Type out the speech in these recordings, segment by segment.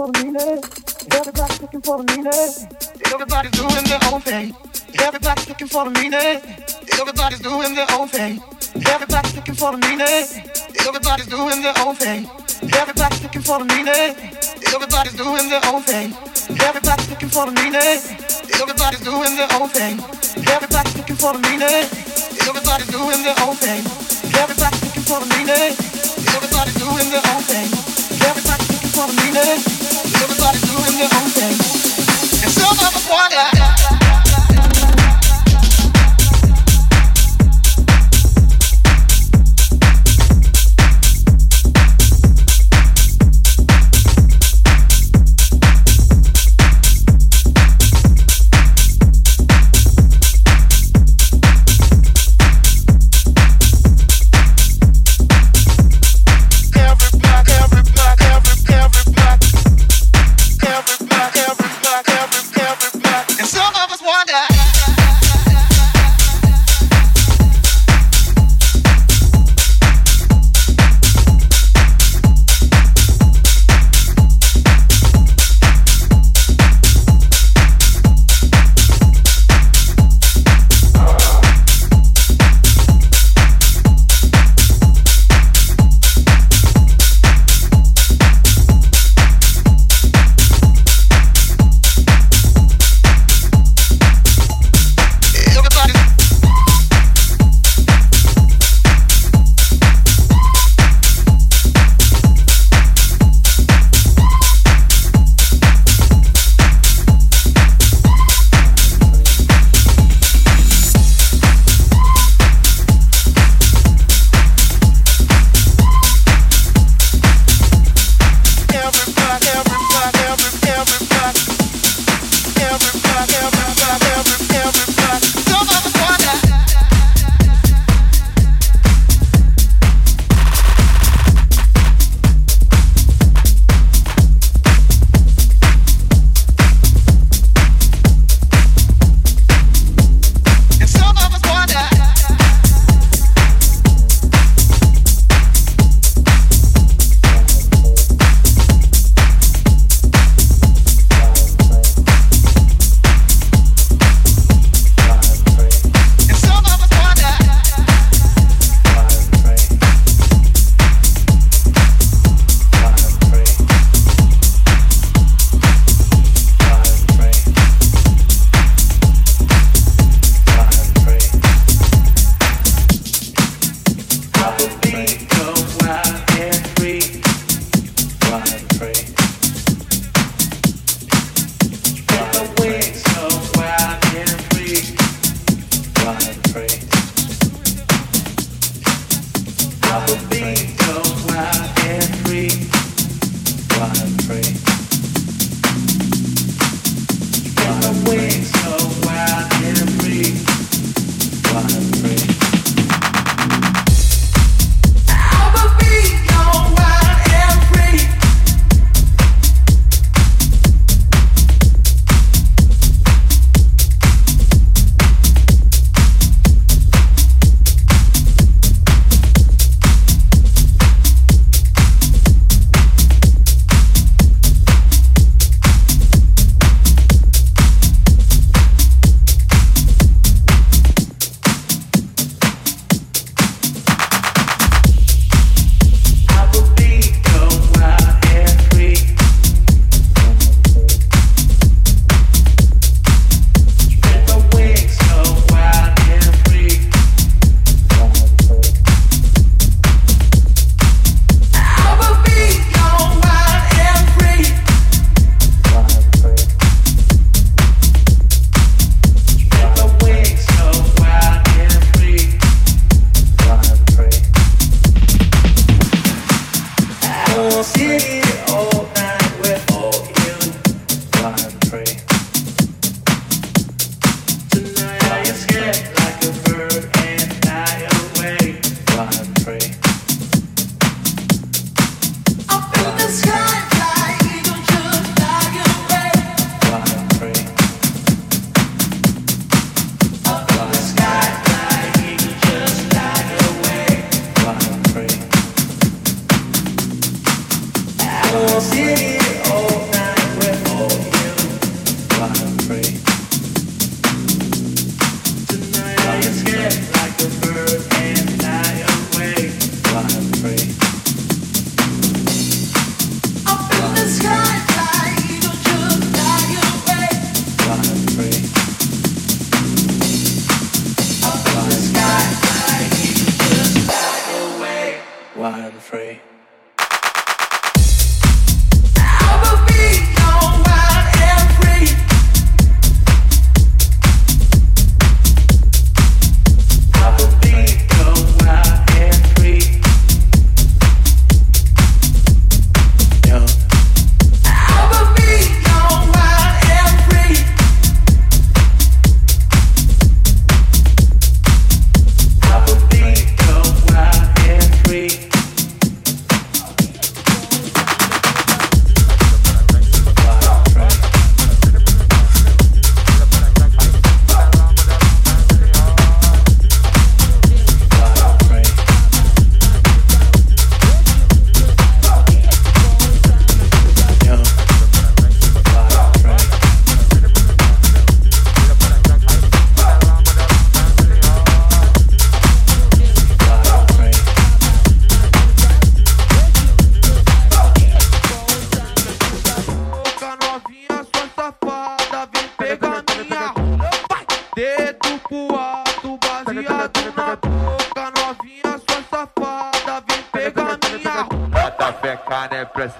Everybody's looking for the meaning. Everybody's doing their own thing. Everybody's looking for the meaning. Everybody's doing their own thing. Everybody's looking for. Everybody's doing their own thing. Everybody's looking for. Everybody's doing their own thing. Everybody's looking for. Everybody's doing their own thing. Everybody's looking for. Everybody's doing their own thing. Everybody's looking for. Everybody's doing their own thing. And some of us safada,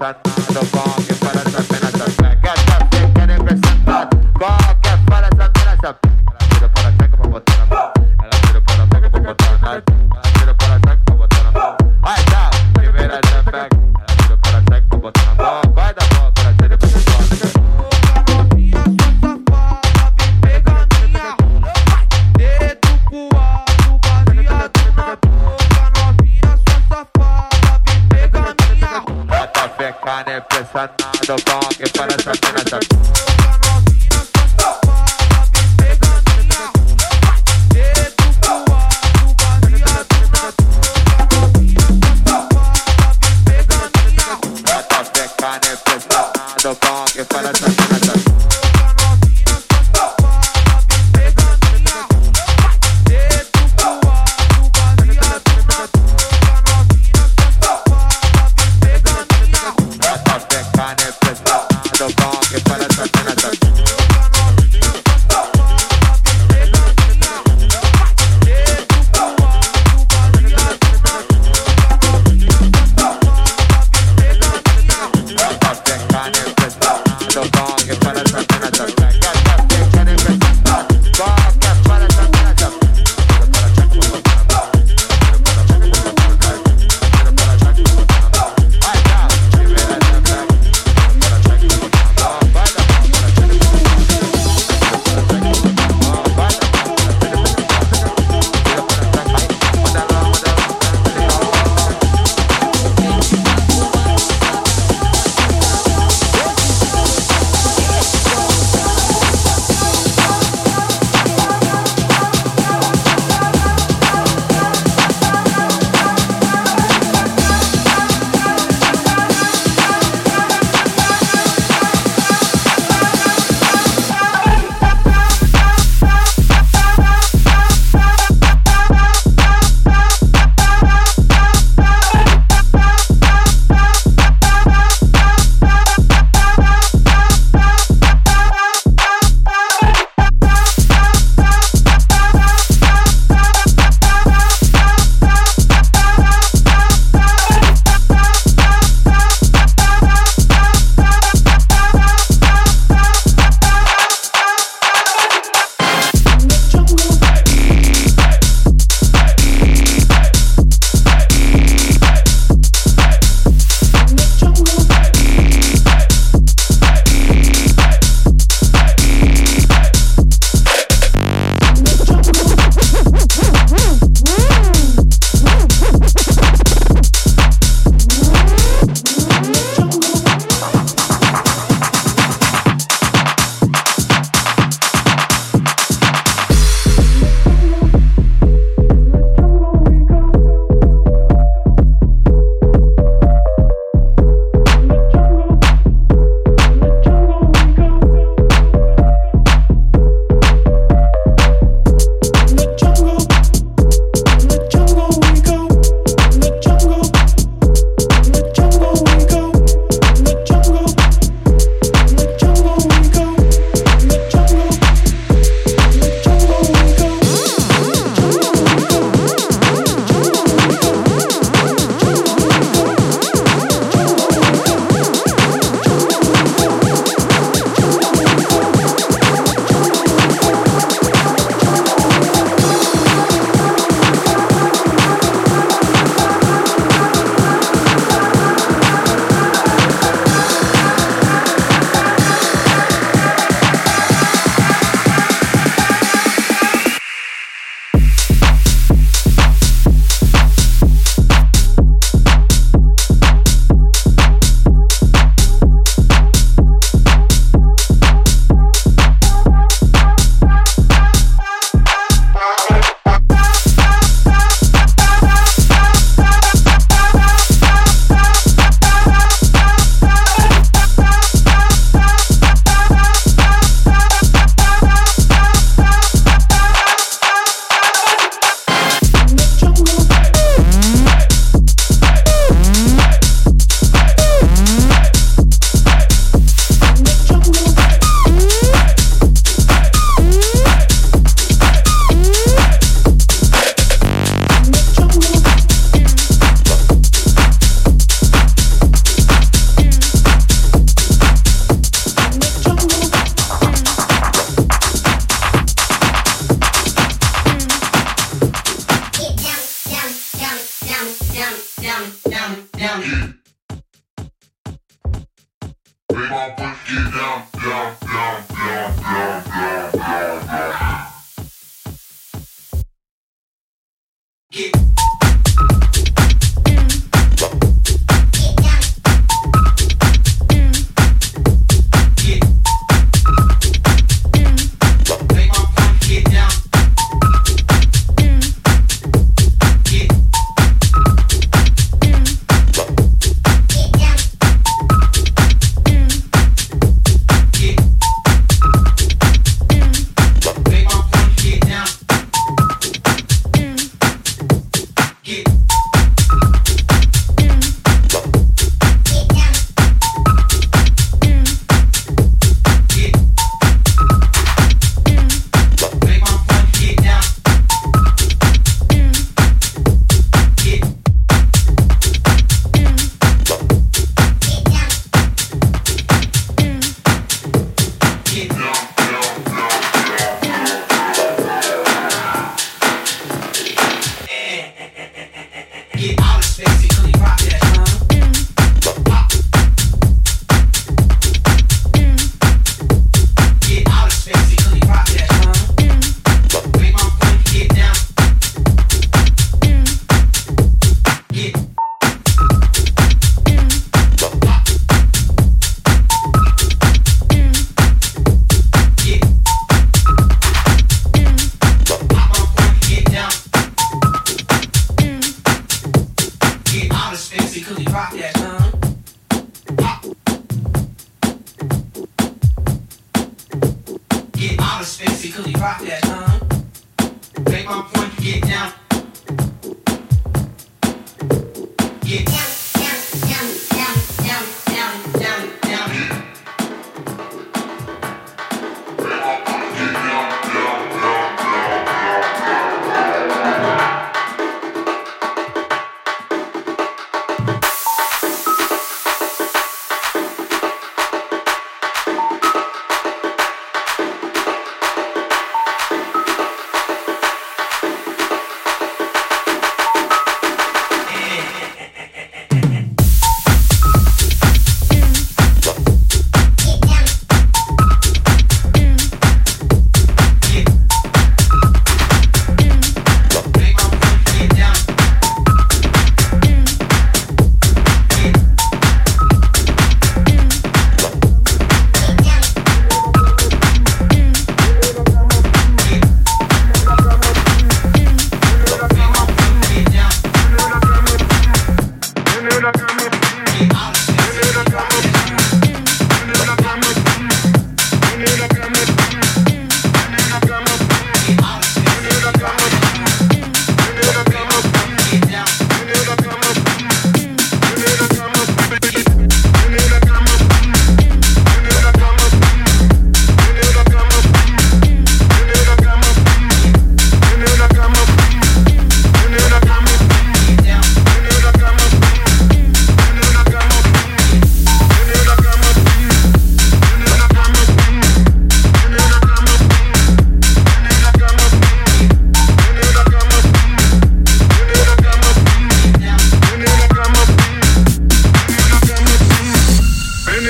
né,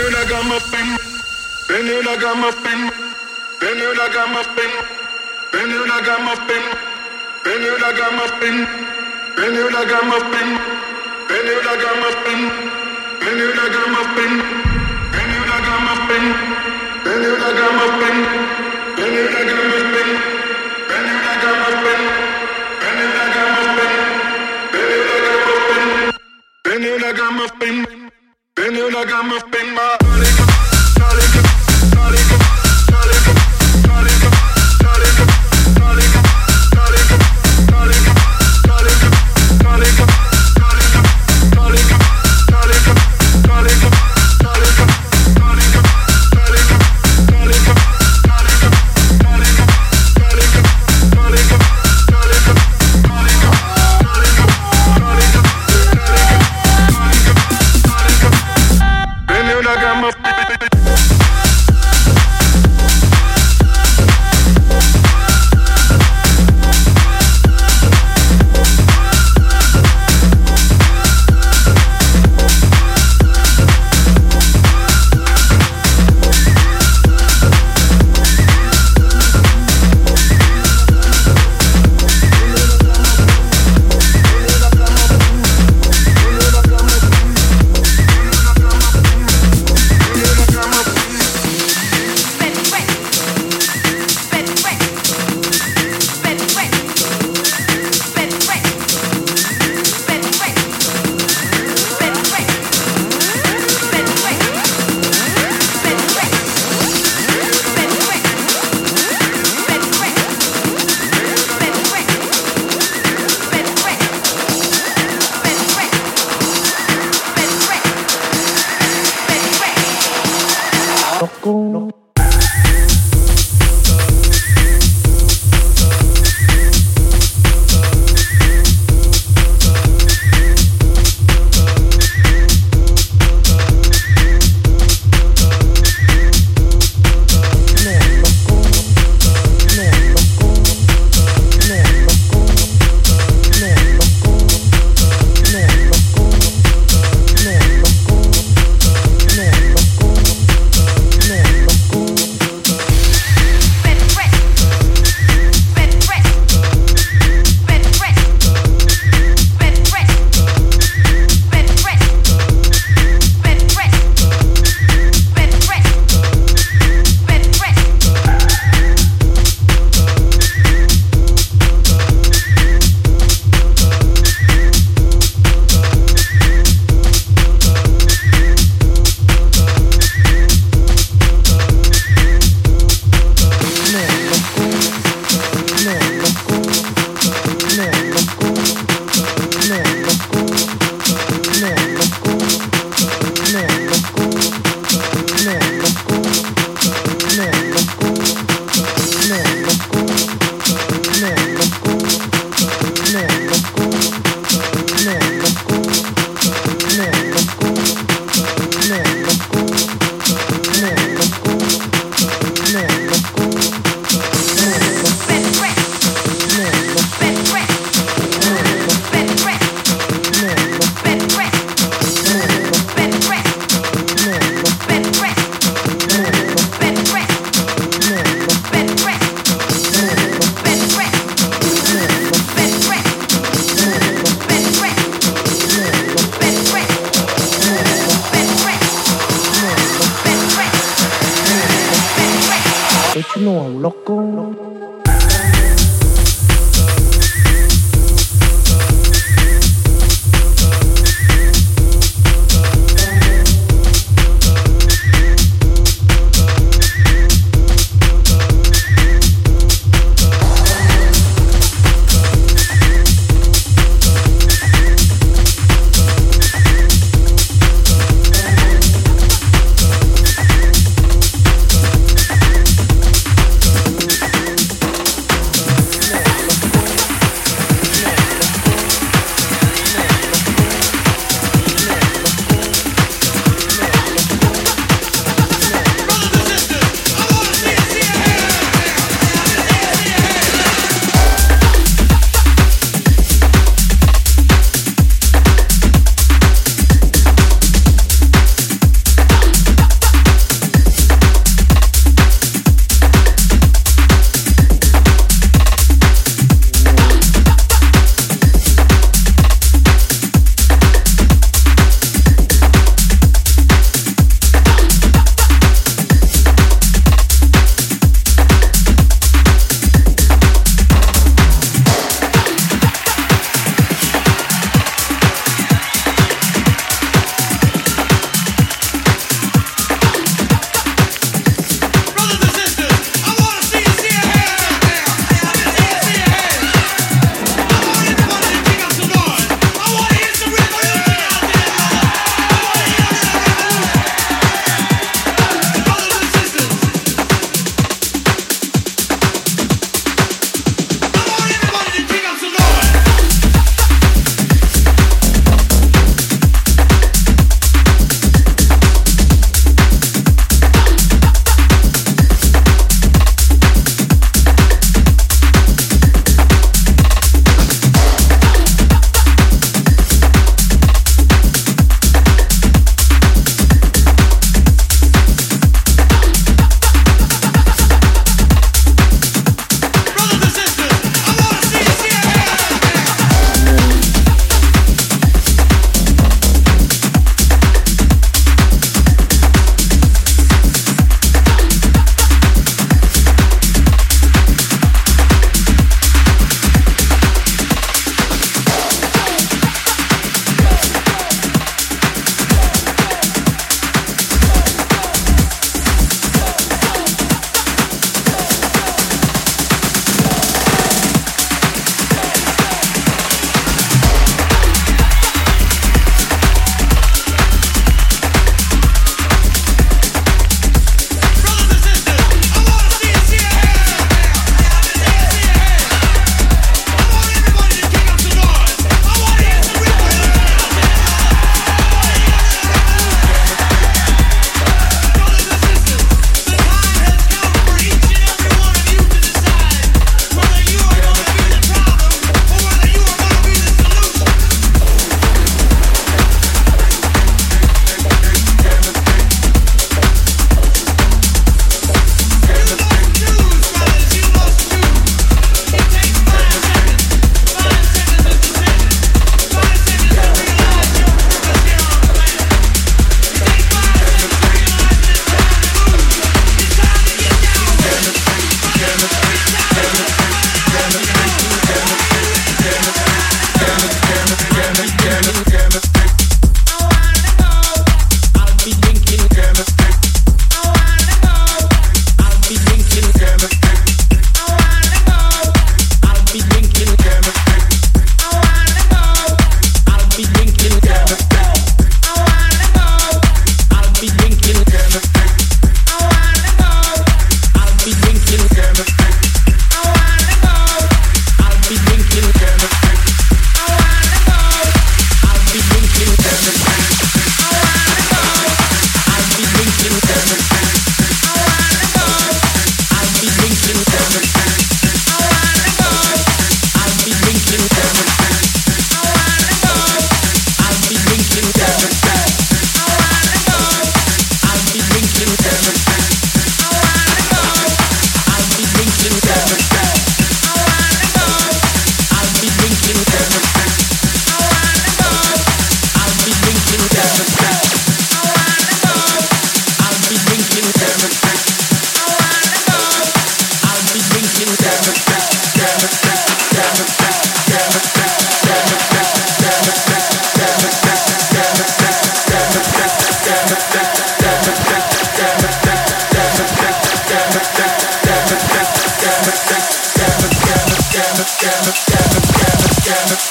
you like I'm a. Then you like I'm a. Then you like I'm a. Then you like I'm a. Then you like I'm a. Then you like I'm a. Then you like I'm a. Then you like I'm a. Then you like I'm a. Then you like I'm a. Then you like I'm a. Then you like I'm a bim and then I got my spin my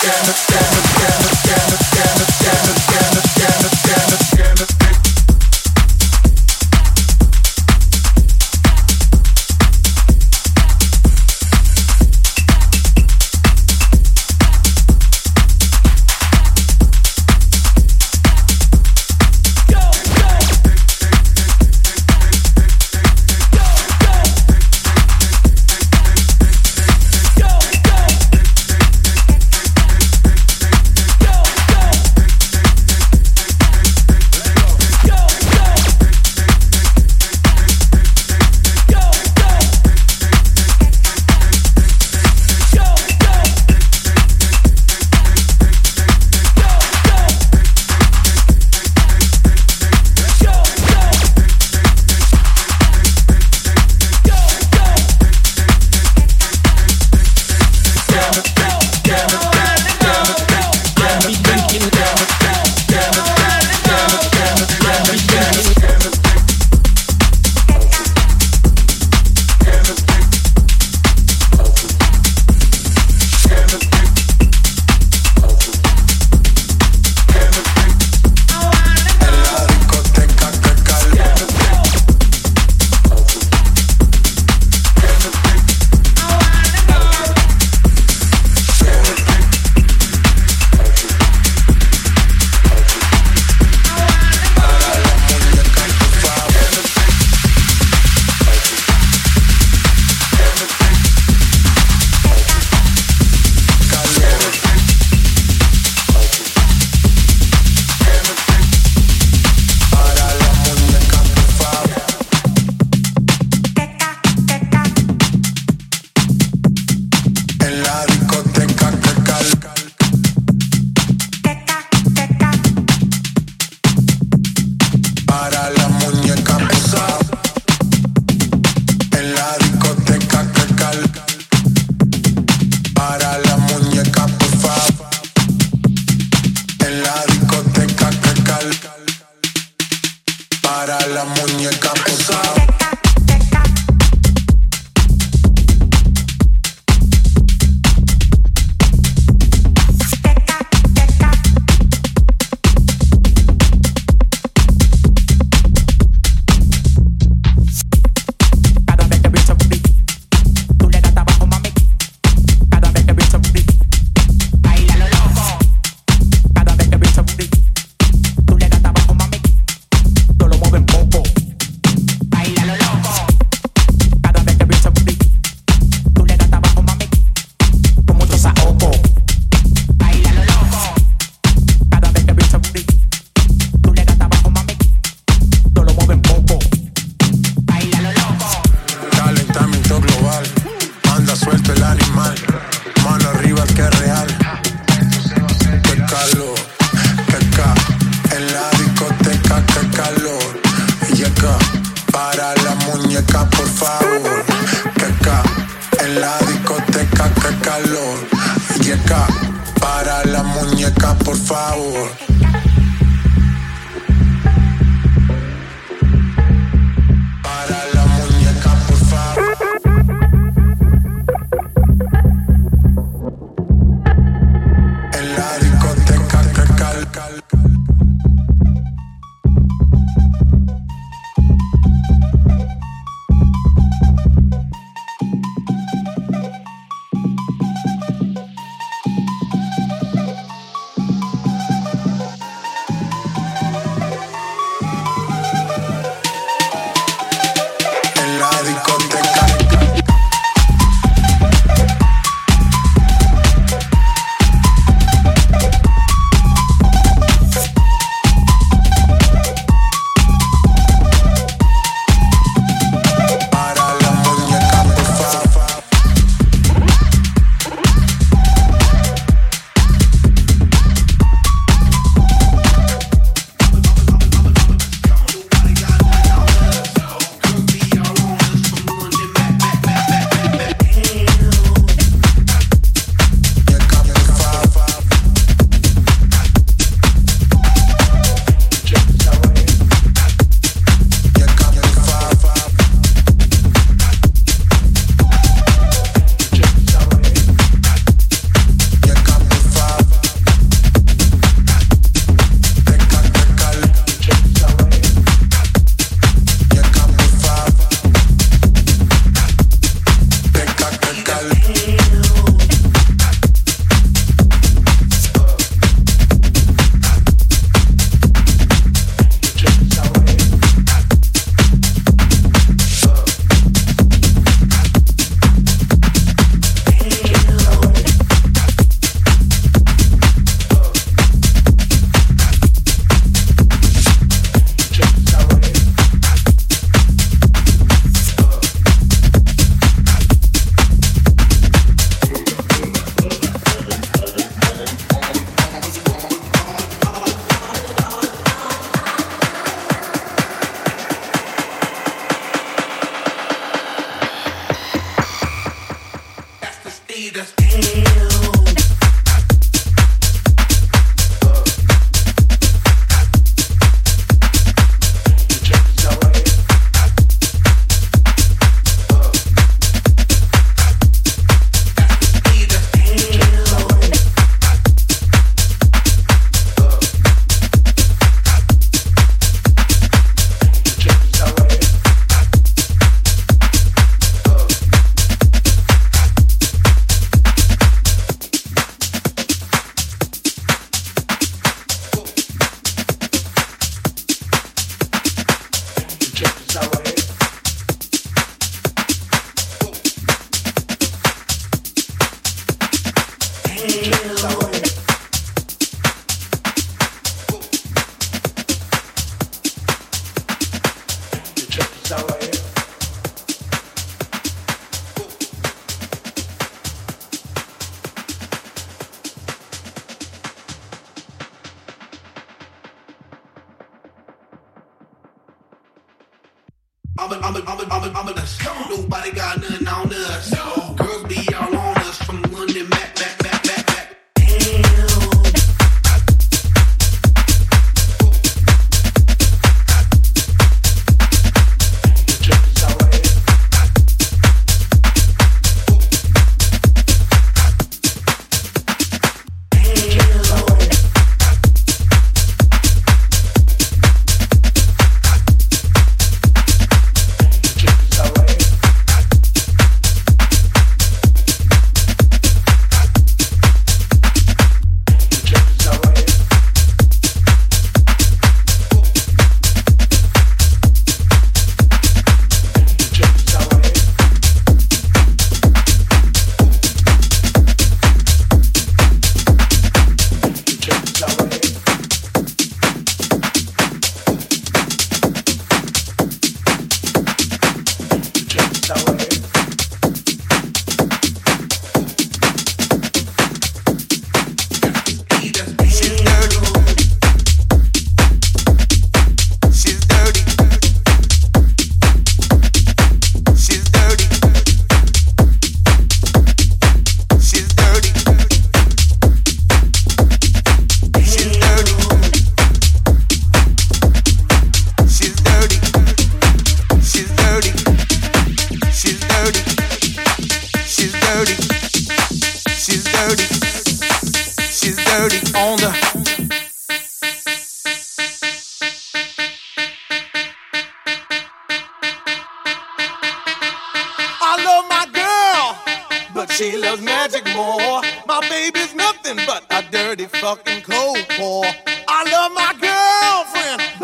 Yeah.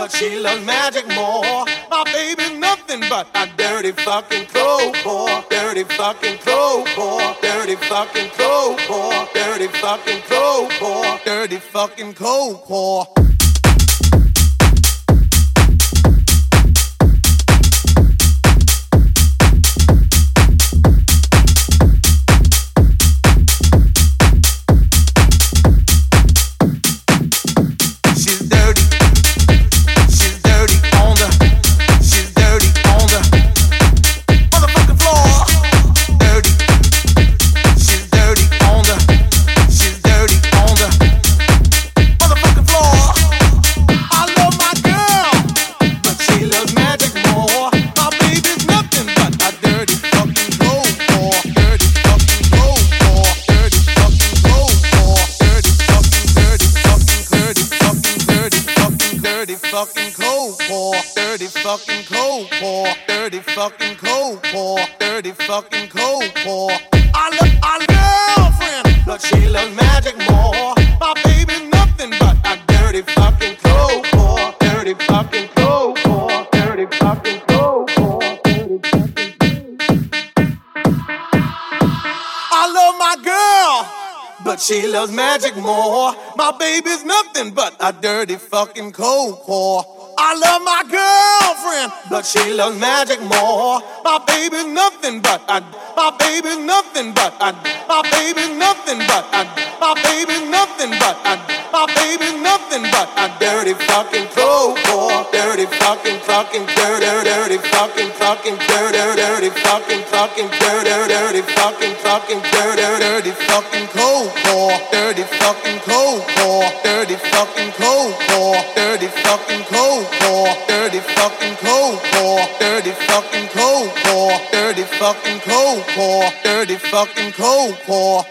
but she loves magic more. My baby's nothing but a dirty fucking cold boy. Dirty fucking cold boy. Dirty fucking cold boy. Dirty fucking cold boy. Dirty fucking cold boy. dirty fucking cold pour, dirty fucking cold pour, dirty fucking cold pour. I love my girlfriend, but she loves magic more. My baby's nothing but a dirty fucking cold pour, dirty fucking cold pour, dirty fucking cold pour, dirty fucking cold. I love my girl but she loves magic more. My baby's nothing but a dirty fucking cold core. I love my girlfriend, but she loves magic more. My baby's nothing but I. My baby's nothing but I. My baby's nothing but I. My baby's nothing but I. My baby's nothing but a dirty fucking crowcore. Dirty fucking fucking dirty dirty fucking fucking dirty dirty fucking fucking dirty dirty fucking fucking dirty dirty fucking cold war. Dirty fucking cold war. Dirty fucking cold war. Dirty fucking cold cold core dirty fucking cold core dirty fucking cold core dirty fucking cold core dirty fucking cold core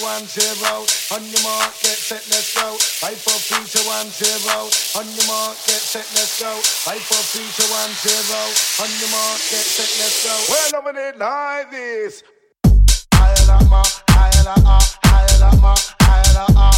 zero. On your mark, get set, let's go. Five, four, three, two, one, zero. On your mark, get set, let's go. Five, four, three, two, one, zero. On your mark, get set, let's go. We're loving it like this. Higher like my, higher like ah, higher like higher like ah,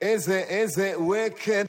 Is it, is it wicked?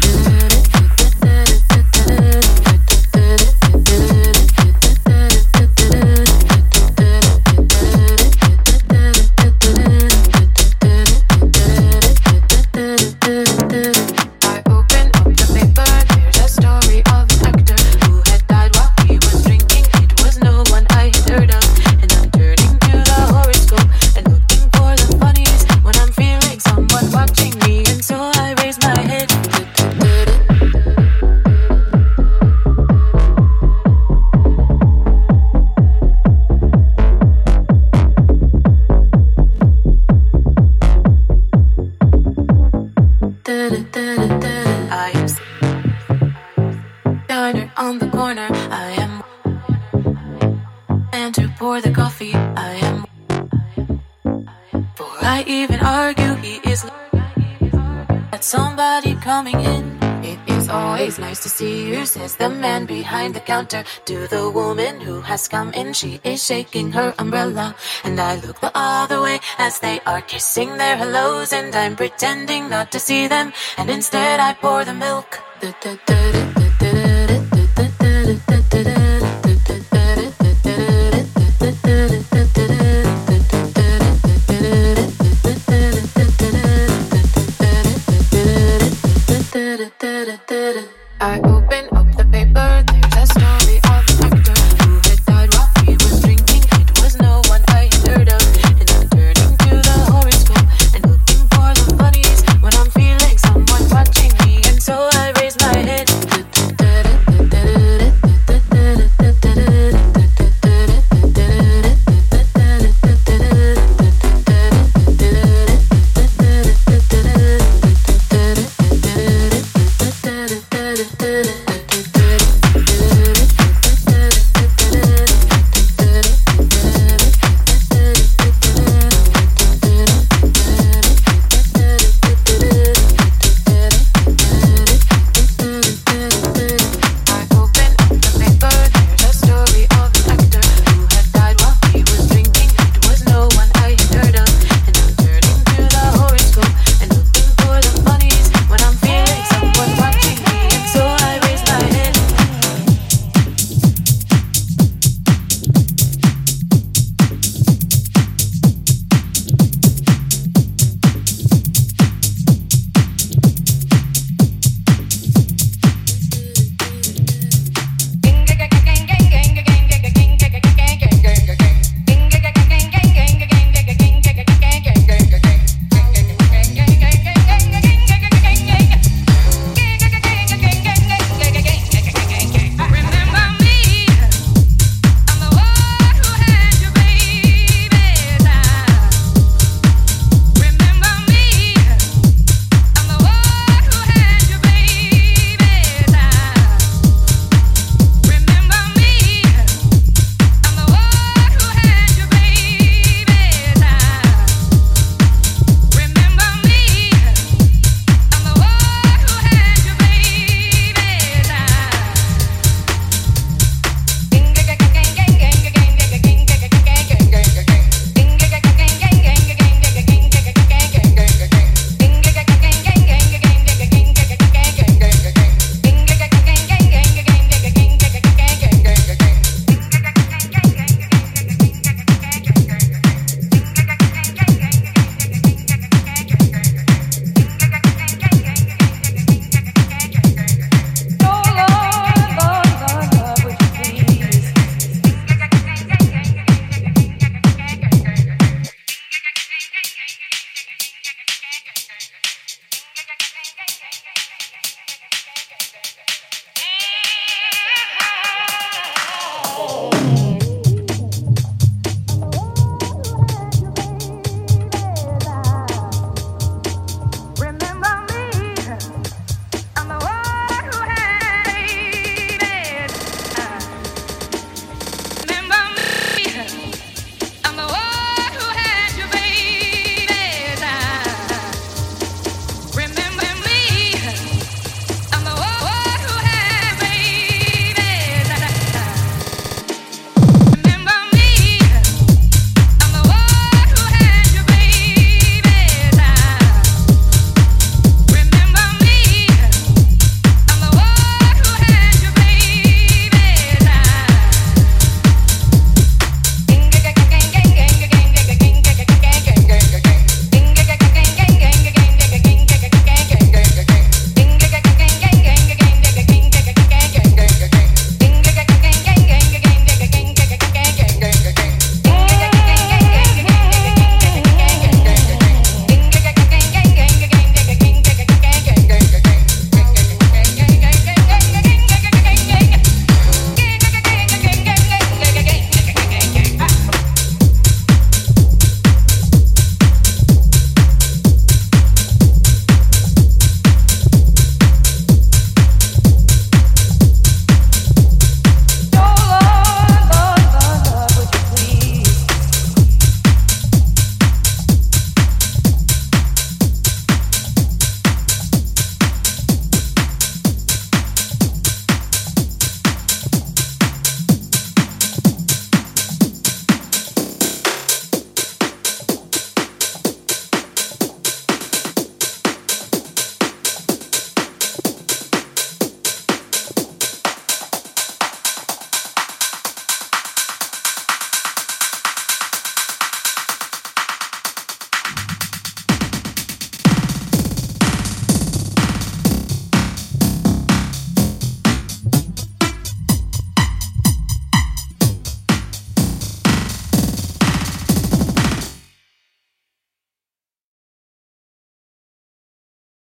behind the counter to the woman who has come in. She is shaking her umbrella, and I look the other way as they are kissing their hellos, and I'm pretending not to see them, and instead I pour the milk.